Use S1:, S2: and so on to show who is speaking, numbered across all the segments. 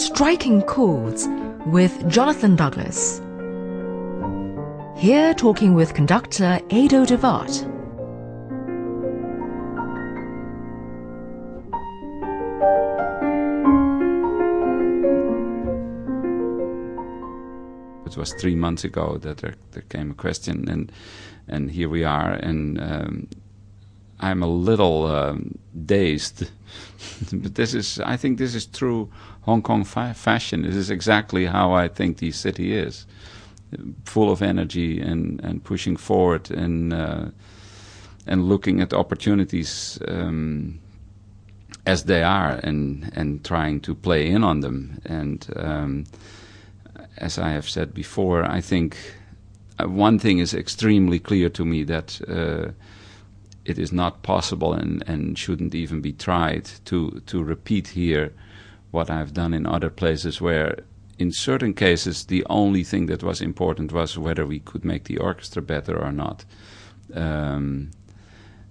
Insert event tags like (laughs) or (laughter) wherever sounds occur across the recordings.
S1: Striking Chords with Jonathan Douglas. Here talking with conductor Edo de Waart.
S2: It was three months ago that there, there came a question, and and here we are, and um, I'm a little um, dazed. (laughs) but this is, I think, this is true Hong Kong fa- fashion. This is exactly how I think the city is, full of energy and and pushing forward and uh, and looking at opportunities. Um, as they are, and and trying to play in on them, and um, as I have said before, I think uh, one thing is extremely clear to me that uh, it is not possible and, and shouldn't even be tried to, to repeat here what I've done in other places where in certain cases the only thing that was important was whether we could make the orchestra better or not. Um,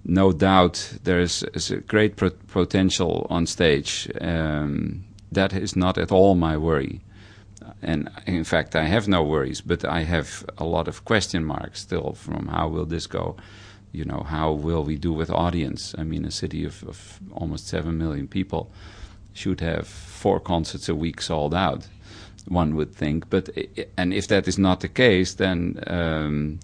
S2: no doubt there is, is a great pro- potential on stage. Um, that is not at all my worry and in fact, I have no worries, but I have a lot of question marks still from how will this go? You know, how will we do with audience? I mean, a city of, of almost 7 million people should have four concerts a week sold out, one would think. But And if that is not the case, then um,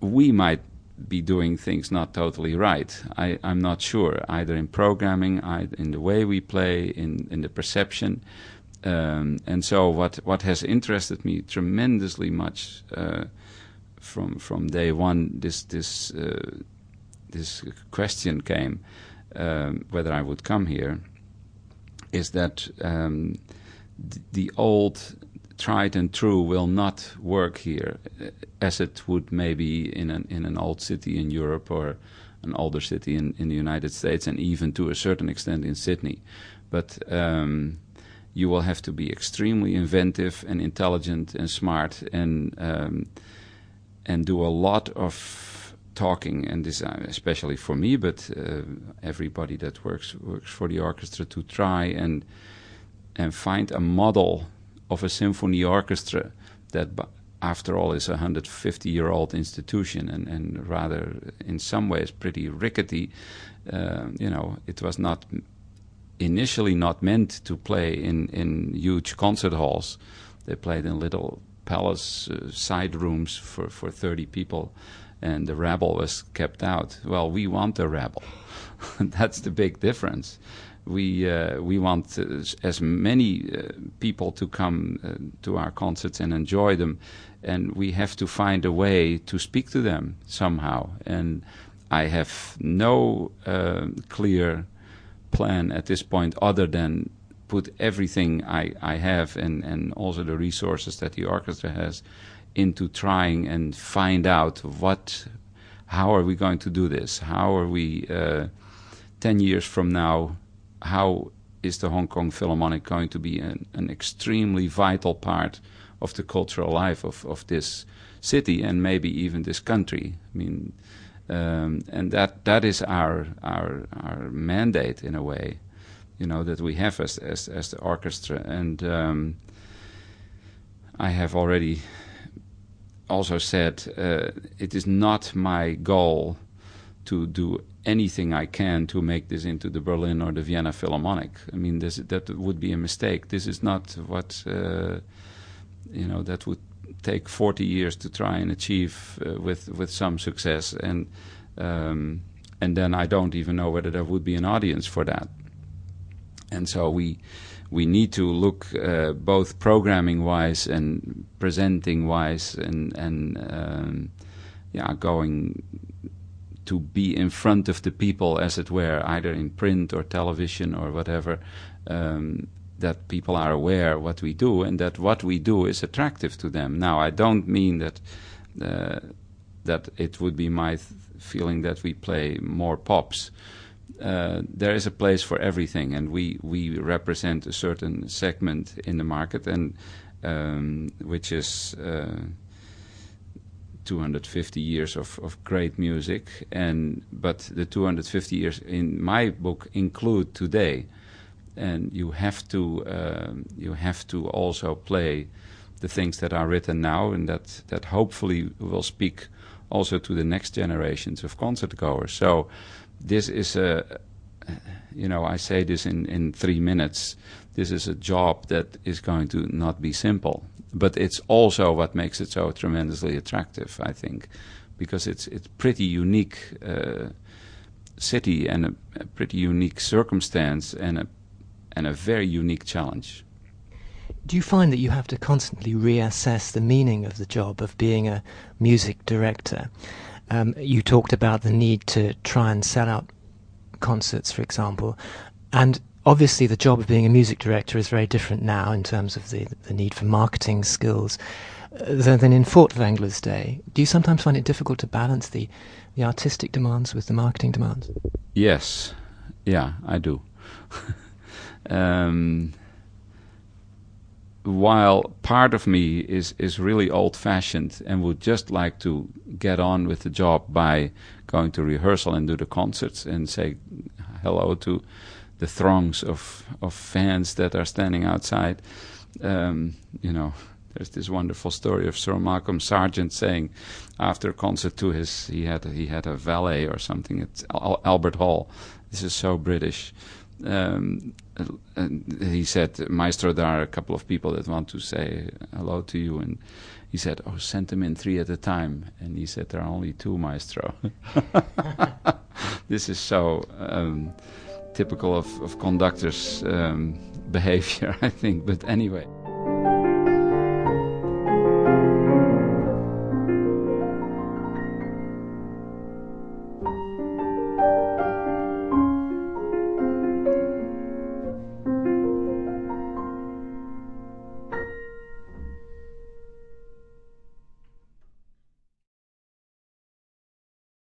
S2: we might be doing things not totally right. I, am not sure, either in programming, either in the way we play, in, in the perception. Um, and so what what has interested me tremendously much uh, from from day one this this uh, this question came um, whether I would come here is that um, th- the old tried and true will not work here uh, as it would maybe in an in an old city in Europe or an older city in, in the United States and even to a certain extent in Sydney. But um, you will have to be extremely inventive and intelligent and smart and um, and do a lot of talking and uh, especially for me but uh, everybody that works works for the orchestra to try and and find a model of a symphony orchestra that after all is a 150 year old institution and, and rather in some ways pretty rickety uh, you know it was not initially not meant to play in, in huge concert halls. They played in little palace uh, side rooms for, for 30 people, and the rabble was kept out. Well, we want the rabble. (laughs) That's the big difference. We uh, we want uh, as many uh, people to come uh, to our concerts and enjoy them, and we have to find a way to speak to them somehow. And I have no clear plan at this point other than put everything I, I have and, and also the resources that the orchestra has into trying and find out what how are we going to do this? How are we uh, 10 years from now how is the Hong Kong Philharmonic going to be an, an extremely vital part of the cultural life of, of this city and maybe even this country? I mean um, and that that is our our our mandate in a way, you know, that we have as as, as the orchestra. And um, I have already also said uh, it is not my goal to do anything I can to make this into the Berlin or the Vienna Philharmonic. I mean, this, that would be a mistake. This is not what uh, you know. That would take 40 years to try and achieve uh, with with some success and um, and then I don't even know whether there would be an audience for that and so we we need to look uh, both programming wise and presenting wise and and um, yeah going to be in front of the people as it were either in print or television or whatever um, that people are aware what we do and that what we do is attractive to them. Now, I don't mean that uh, that it would be my feeling that we play more pops. Uh, there is a place for everything, and we we represent a certain segment in the market, and um, which is. Uh, 250 years of, of great music and but the 250 years in my book include today and you have to um, you have to also play the things that are written now, and that that hopefully will speak also to the next generations of concert goers. So this is a you know I say this in in three minutes. This is a job that is going to not be simple, but it's also what makes it so tremendously attractive. I think because it's it's pretty unique. Uh, city and a, a pretty unique circumstance and a and a very unique challenge.
S3: Do you find that you have to constantly reassess the meaning of the job of being a music director? Um, you talked about the need to try and sell out concerts, for example, and obviously the job of being a music director is very different now in terms of the, the need for marketing skills uh, than in Furtwängler's day. Do you sometimes find it difficult to balance the, the artistic demands with the marketing demands?
S2: Yes, yeah, I do. (laughs) um, while part of me is, is really old fashioned and would just like to get on with the job by going to rehearsal and do the concerts and say hello to the throngs of, of fans that are standing outside. Um, you know, there's this wonderful story of Sir Malcolm Sargent saying after a concert to his he had he had a valet or something at Albert Hall. This is so British um, he said, Maestro, there are a couple of people that want to say hello to you. And he said, Oh, send them in three at a time. And he said, There are only two, Maestro. (laughs) this is so um, typical of, of conductors' um, behavior, (laughs) I think. But anyway.